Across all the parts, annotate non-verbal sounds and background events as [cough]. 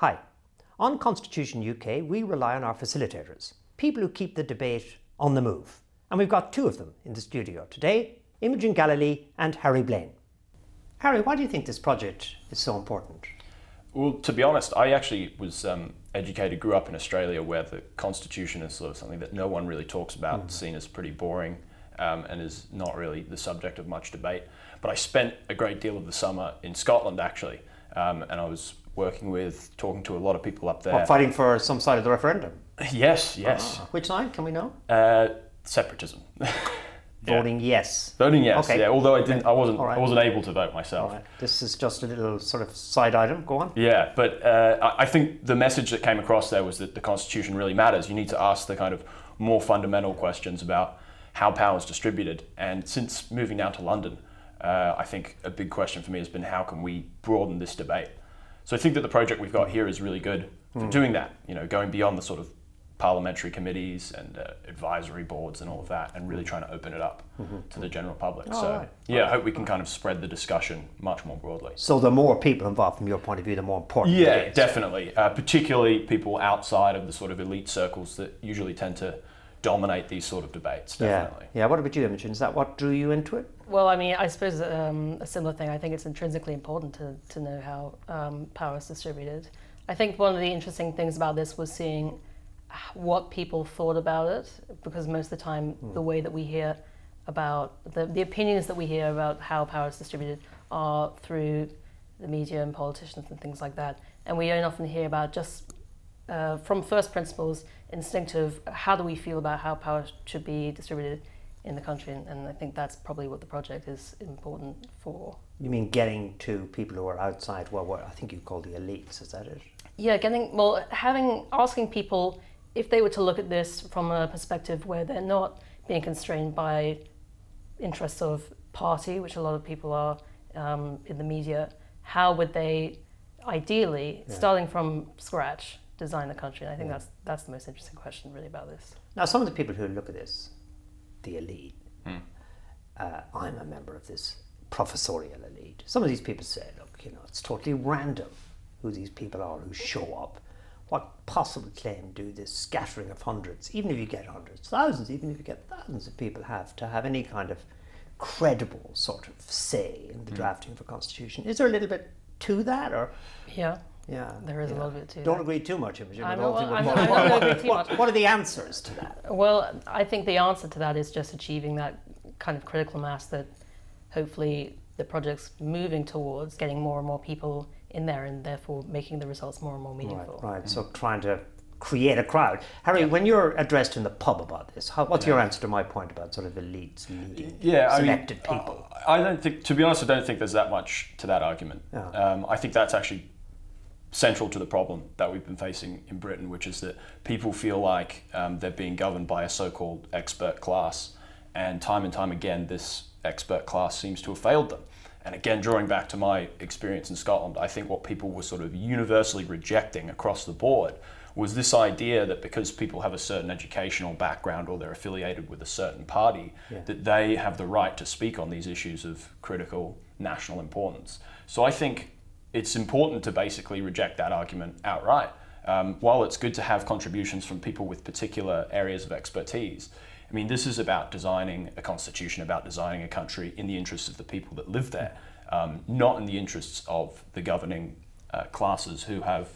Hi. On Constitution UK, we rely on our facilitators, people who keep the debate on the move. And we've got two of them in the studio today Imogen Galilee and Harry Blaine. Harry, why do you think this project is so important? Well, to be honest, I actually was um, educated, grew up in Australia where the Constitution is sort of something that no one really talks about, mm. seen as pretty boring, um, and is not really the subject of much debate. But I spent a great deal of the summer in Scotland actually, um, and I was working with, talking to a lot of people up there. Fighting for some side of the referendum? Yes, yes. Ah, which side? Can we know? Uh, separatism. [laughs] Voting yes. Voting yes. Okay. Yeah. Although I didn't, I wasn't, right. I wasn't able to vote myself. Right. This is just a little sort of side item. Go on. Yeah, but uh, I think the message that came across there was that the constitution really matters. You need to ask the kind of more fundamental questions about how power is distributed. And since moving down to London, uh, I think a big question for me has been how can we broaden this debate. So I think that the project we've got here is really good for mm. doing that. You know, going beyond the sort of parliamentary committees and uh, advisory boards and all of that, and really trying to open it up mm-hmm. to the general public. Oh, so, right. yeah, I hope we can kind of spread the discussion much more broadly. So, the more people involved from your point of view, the more important. Yeah, definitely. Uh, particularly people outside of the sort of elite circles that usually tend to dominate these sort of debates. Definitely. Yeah. Yeah. What about you, Imogen? Is that what drew you into it? Well, I mean, I suppose um, a similar thing. I think it's intrinsically important to to know how um, power is distributed. I think one of the interesting things about this was seeing what people thought about it, because most of the time, mm. the way that we hear about the, the opinions that we hear about how power is distributed are through the media and politicians and things like that. And we don't often hear about just uh, from first principles, instinctive, how do we feel about how power should be distributed in the country? And, and I think that's probably what the project is important for. You mean getting to people who are outside, well, what I think you call the elites, is that it? Yeah, getting, well, having, asking people if they were to look at this from a perspective where they're not being constrained by interests of party, which a lot of people are um, in the media, how would they ideally, yeah. starting from scratch, design the country? And I think yeah. that's that's the most interesting question, really, about this. Now, some of the people who look at this, the elite, mm. uh, I'm a member of this professorial elite. Some of these people say, look, you know, it's totally random who these people are who show up what possible claim do this scattering of hundreds, even if you get hundreds, thousands, even if you get thousands of people have to have any kind of credible sort of say in the mm. drafting of a constitution? Is there a little bit to that, or yeah? Yeah, there is yeah. a little bit to. Don't that. agree too much, Imogen. I'm, well, I'm, I'm not agree too much. What are the answers to that? Well, I think the answer to that is just achieving that kind of critical mass that hopefully the project's moving towards, getting more and more people in there and therefore making the results more and more meaningful. Right, right. so trying to create a crowd. Harry, yeah. when you're addressed in the pub about this, how, what's yeah. your answer to my point about sort of elites leading yeah, selected I mean, people? I don't think, to be honest, I don't think there's that much to that argument. Yeah. Um, I think that's actually central to the problem that we've been facing in Britain, which is that people feel like um, they're being governed by a so-called expert class, and time and time again, this expert class seems to have failed them. And again, drawing back to my experience in Scotland, I think what people were sort of universally rejecting across the board was this idea that because people have a certain educational background or they're affiliated with a certain party, yeah. that they have the right to speak on these issues of critical national importance. So I think it's important to basically reject that argument outright. Um, while it's good to have contributions from people with particular areas of expertise, I mean, this is about designing a constitution, about designing a country in the interests of the people that live there, um, not in the interests of the governing uh, classes who have,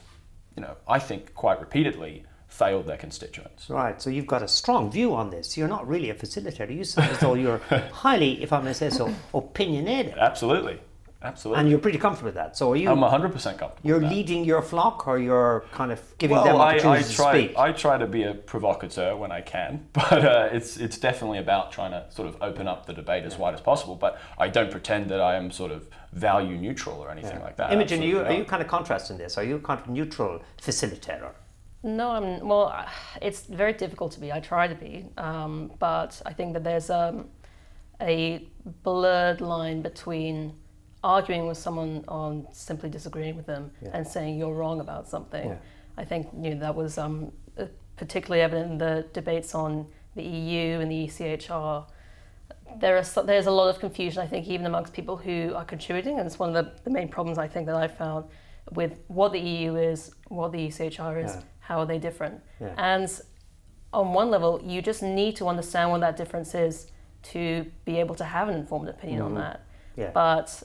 you know, I think quite repeatedly failed their constituents. Right. So you've got a strong view on this. You're not really a facilitator. You sound as though you're [laughs] highly, if I may say so, opinionated. Absolutely. Absolutely. And you're pretty comfortable with that. So are you? I'm 100% comfortable. You're leading your flock, or you're kind of giving well, them opportunities I, I try, to speak. I try to be a provocateur when I can, [laughs] but uh, it's it's definitely about trying to sort of open up the debate as wide as possible. But I don't pretend that I am sort of value neutral or anything yeah. like that. Imogen, are you, are you kind of contrasting this? Are you kind of neutral facilitator? No, I'm well. It's very difficult to be. I try to be, um, but I think that there's um, a blurred line between arguing with someone on simply disagreeing with them yeah. and saying you're wrong about something. Yeah. I think you know, that was um, particularly evident in the debates on the EU and the ECHR. There is there's a lot of confusion, I think, even amongst people who are contributing, and it's one of the, the main problems I think that I've found. with what the EU is, what the ECHR is, Yeah. how are they different? And on one level, you just need to understand what that difference is to be able to have an informed opinion on that. Mm-hmm. Yeah. But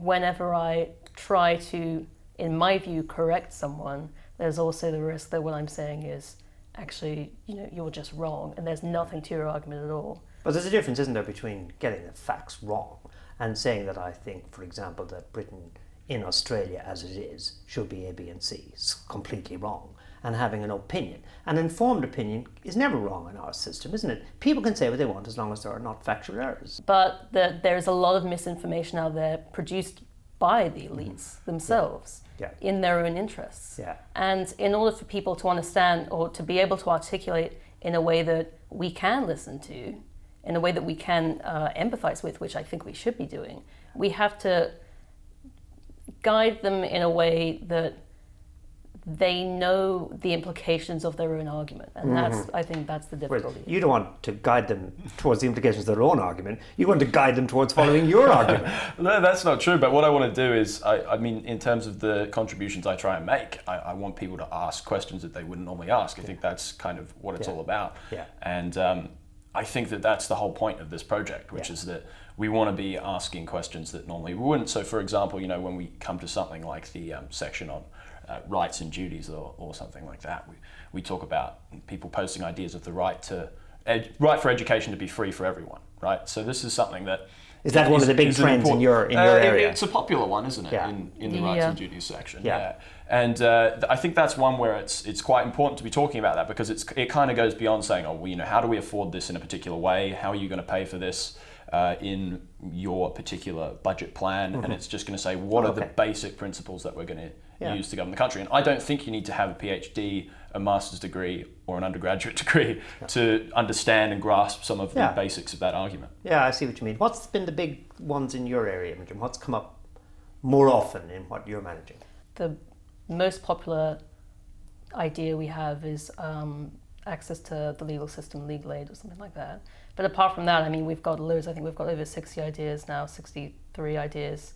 whenever I try to, in my view, correct someone, there's also the risk that what I'm saying is actually, you know, you're just wrong, and there's nothing to your argument at all. But there's a difference, isn't there, between getting the facts wrong and saying that I think, for example, that Britain in Australia as it is should be A, B, and C. It's completely wrong. And having an opinion. An informed opinion is never wrong in our system, isn't it? People can say what they want as long as there are not factual errors. But the, there's a lot of misinformation out there produced by the elites themselves Mm-hmm. Yeah. in their own interests. Yeah. And in order for people to understand or to be able to articulate in a way that we can listen to, in a way that we can uh, empathize with, which I think we should be doing, we have to guide them in a way that they know the implications of their own argument. And that's, I think that's the Whereas difficulty. you don't want to guide them towards the implications of their own argument. You want to guide them towards following your [laughs] argument. No, that's not true. But what I want to do is, I, I mean, in terms of the contributions I try and make, I, I want people to ask questions that they wouldn't normally ask. I think that's kind of what it's Yeah. all about. Yeah. And um, I think that that's the whole point of this project, which Yeah. is that we want to be asking questions that normally we wouldn't. So, for example, you know, when we come to something like the um, section on uh, rights and duties or, or something like that, we, we talk about people posting ideas of the right to ed- right for education to be free for everyone, right? So this is something that Is that one of the big is an trends in your- in your Uh, it- area? It's a popular one, isn't it? Yeah. In, in the rights and duties section. Yeah. And uh, th- I think that's one where it's it's quite important to be talking about that because it's it kind of goes beyond saying, oh, well, you know, how do we afford this in a particular way? How are you going to pay for this uh, in your particular budget plan? And it's just going to say what are the Mm-hmm. Basic principles that we're going to Yeah. use to govern the country. And I don't think you need to have a PhD, a master's degree, or an undergraduate [laughs] degree to understand and grasp some of the Yeah. basics of that argument. Yeah, I see what you mean. What's been the big ones in your area, Imogen? What's come up more often in what you're managing? the most popular idea we have is um, access to the legal system, legal aid, or something like that. But apart from that, I mean, we've got loads. I think we've got over 60 ideas now, 63 ideas,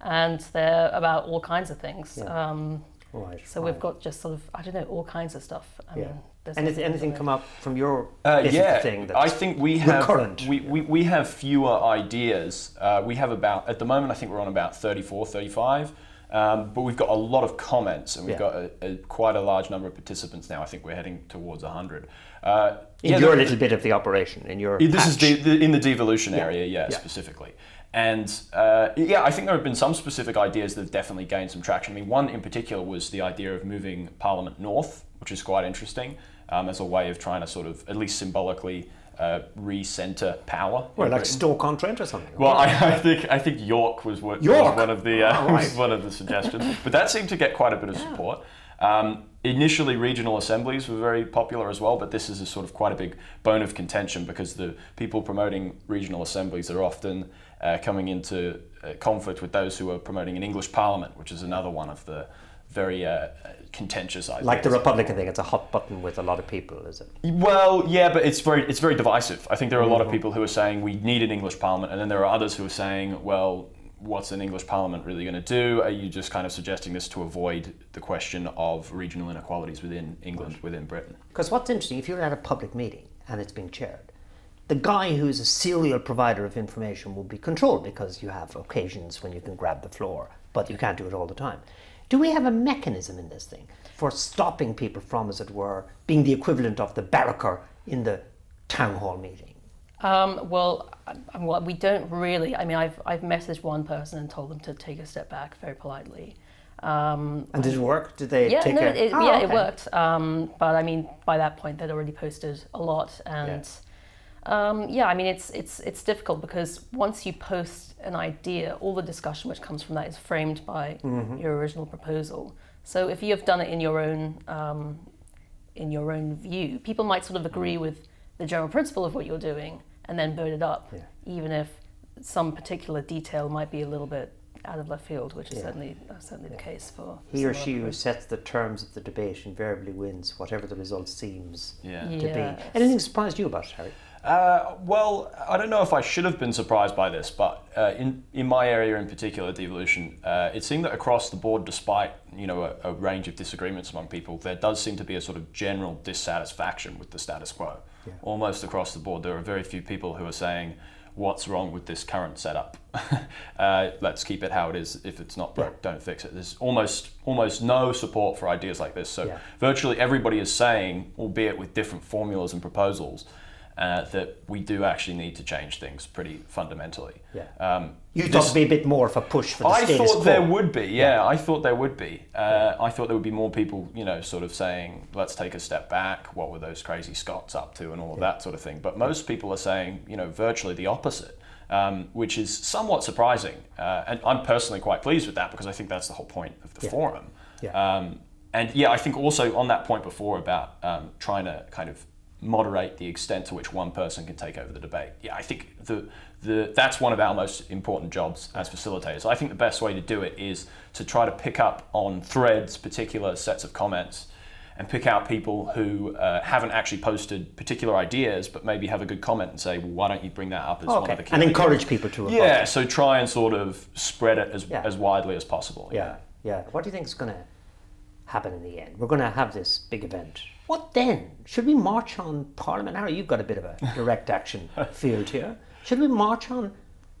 and they're about all kinds of things. Yeah. Um, Right. so we've got just sort of, I don't know, all kinds of stuff. I Yeah. mean, there's Anything, anything come up from your Uh, yeah, thing? That's I think we have recurrent? we, we, we have fewer ideas. Uh, we have about at the moment I think we're on about 34, 35. Um, but we've got a lot of comments and we've Yeah. got a, a, quite a large number of participants now. I think we're heading towards 100. Uh, in yeah, your there- little bit of the operation, in your yeah, This is patch. de- the, in the devolution area, yeah, Yeah. specifically. And uh, yeah, I think there have been some specific ideas that have definitely gained some traction. I mean, one in particular was the idea of moving Parliament north, which is quite interesting, um, as a way of trying to sort of, at least symbolically, uh, re-center power. Well, like. Stoke-on-Trent or something. Well, I, I think I think York was, what, York? was one of the uh, Oh, right. was [laughs] one of the suggestions, but that seemed to get quite a bit of support. Um, initially, regional assemblies were very popular as well, but this is a sort of quite a big bone of contention because the people promoting regional assemblies are often uh, coming into uh, conflict with those who are promoting an English Parliament, which is another one of the very uh, contentious ideas. like the Republican thing, it's a hot button with a lot of people, is it? Well, yeah, but it's very it's very divisive. I think there are a lot of Mm-hmm. people who are saying we need an English Parliament, and then there are others who are saying, well, what's an English Parliament really going to do? Are you just kind of suggesting this to avoid the question of regional inequalities within England, within Britain? Because what's interesting, if you're at a public meeting and it's being chaired, the guy who's a serial provider of information will be controlled because you have occasions when you can grab the floor, but you can't do it all the time. Do we have a mechanism in this thing for stopping people from, as it were, being the equivalent of the barracker in the town hall meeting? Um, well, well, we don't really. I mean, I've, I've messaged one person and told them to take a step back very politely. Um, And did it work? Did they yeah, take no, a... it, Oh, yeah, it worked. Um, but I mean, by that point, they'd already posted a lot, and um, yeah, I mean, it's it's it's difficult because once you post an idea, all the discussion which comes from that is framed by Mm-hmm. your original proposal. So if you have done it in your own um, in your own view, people might sort of Mm. agree with the general principle of what you're doing and then vote it up, Yeah. even if some particular detail might be a little bit out of left field, which is Yeah. certainly uh, certainly the case for He or she who sets the terms of the debate invariably wins, whatever the result seems Yeah. to Yeah. be. Anything surprised you about it, Harry? Uh, well, I don't know if I should have been surprised by this, but uh, in in my area in particular, devolution, uh, it seemed that across the board, despite you know a, a, range of disagreements among people, there does seem to be a sort of general dissatisfaction with the status quo. Yeah. Almost across the board, there are very few people who are saying, "What's wrong with this current setup? [laughs] Uh, let's keep it how it is. If it's not broke, yeah. don't fix it." There's almost almost no support for ideas like this. So yeah. virtually everybody is saying, albeit with different formulas and proposals uh, that we do actually need to change things pretty fundamentally. Yeah. Um, you thought there'd be a bit more of a push for the I thought quo. there would be. Yeah, yeah, I thought there would be. Uh, yeah. I thought there would be more people, you know, sort of saying, "Let's take a step back. What were those crazy Scots up to?" and all of yeah. that sort of thing. But most people are saying, you know, virtually the opposite. Um, which is somewhat surprising, uh, and I'm personally quite pleased with that because I think that's the whole point of the forum. Yeah. Um, and yeah, I think also on that point before about um, trying to kind of moderate the extent to which one person can take over the debate. Yeah, I think the, the, that's one of our most important jobs as facilitators. I think the best way to do it is to try to pick up on threads, particular sets of comments, and pick out people who uh, haven't actually posted particular ideas, but maybe have a good comment and say, well, why don't you bring that up as okay. one of the key And ideas? encourage people to Yeah, so try and sort of spread it as, yeah. as widely as possible. Yeah, yeah. What do you think is going to happen in the end? We're going to have this big event what then? Should we march on Parliament? Harry, you've got a bit of a direct action [laughs] field here. Should we march on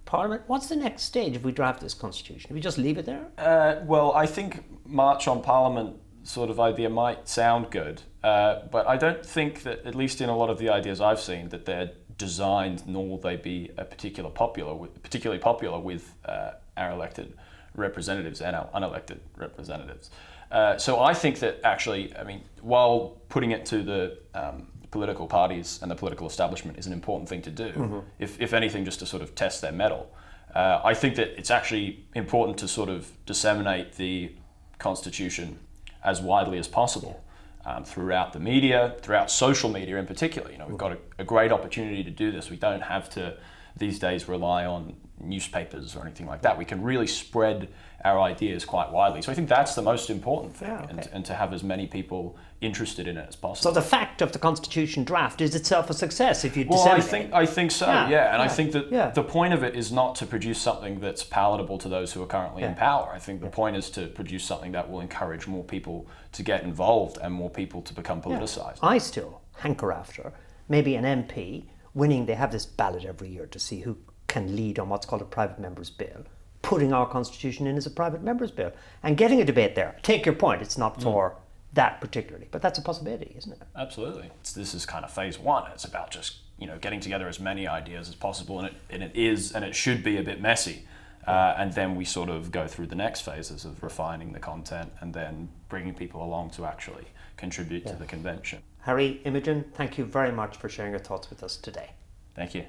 Parliament? What's the next stage if we draft this constitution? Do we just leave it there? Uh, well, I think march on Parliament sort of idea might sound good, uh, but I don't think that, at least in a lot of the ideas I've seen, that they're designed nor will they be a particular popular, particularly popular with uh, our elected representatives and our unelected representatives. Uh, so I think that actually, I mean, while putting it to the um, political parties and the political establishment is an important thing to do, mm-hmm. if, if anything, just to sort of test their mettle, uh, I think that it's actually important to sort of disseminate the Constitution as widely as possible. Um, throughout the media, throughout social media in particular. You know, we've got a, a, great opportunity to do this. We don't have to these days rely on newspapers or anything like that. We can really spread our ideas quite widely. So I think that's the most important thing, okay. and, and, to have as many people interested in it as possible. So the fact of the Constitution draft is itself a success if you well, disseminate. I think I think so. Yeah, yeah. and yeah. I think that yeah. the point of it is not to produce something that's palatable to those who are currently in power. I think the point is to produce something that will encourage more people to get involved and more people to become politicized. I still hanker after maybe an MP winning. They have this ballot every year to see who can lead on what's called a private member's bill putting our constitution in as a private member's bill and getting a debate there. Take your point, it's not for mm. that particularly, but that's a possibility, isn't it? Absolutely. It's, this is kind of phase one. It's about just you know getting together as many ideas as possible, and it, and it is and it should be a bit messy. Uh, and then we sort of go through the next phases of refining the content and then bringing people along to actually contribute yeah. to the convention. Harry Imogen, thank you very much for sharing your thoughts with us today. Thank you.